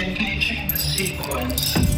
Engaging the sequence.